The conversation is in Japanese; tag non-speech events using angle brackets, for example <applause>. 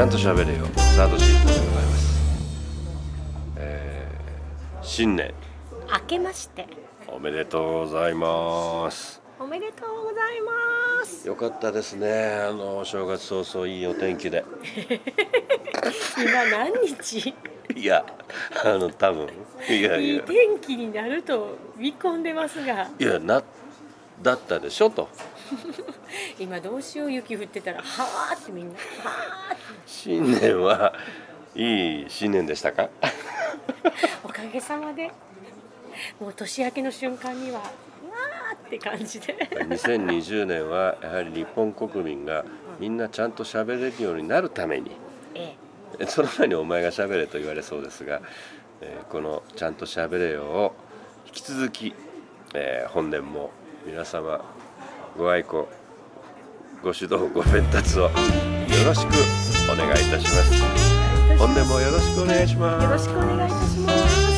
ゃんと喋れよ。スタートシートでございます、えー新年。明けまして。おめでとうございます。おめでとうございます。よかったですね。あのお正月早々いいお天気で。<laughs> 今何日？<laughs> いやあの多分。いや。いい天気になると見込んでますが。いやなだったでしょと <laughs> 今どうしよう雪降ってたらはあってみんなはあって新年はいい新年でしたか？<laughs> おかげさまで。もう年明けの瞬間にはわーって感じで。2020年はやはり日本国民がみんなちゃんと喋れるようになるために。ええ。その前にお前が喋れと言われそうですが、えーこの「ちゃんと喋れよ」を引き続き、えー本年も皆様ご愛顧ご指導ご鞭達をよろしくお願いいたします。本年もよろしくお願いします。えよろしくお願いいたします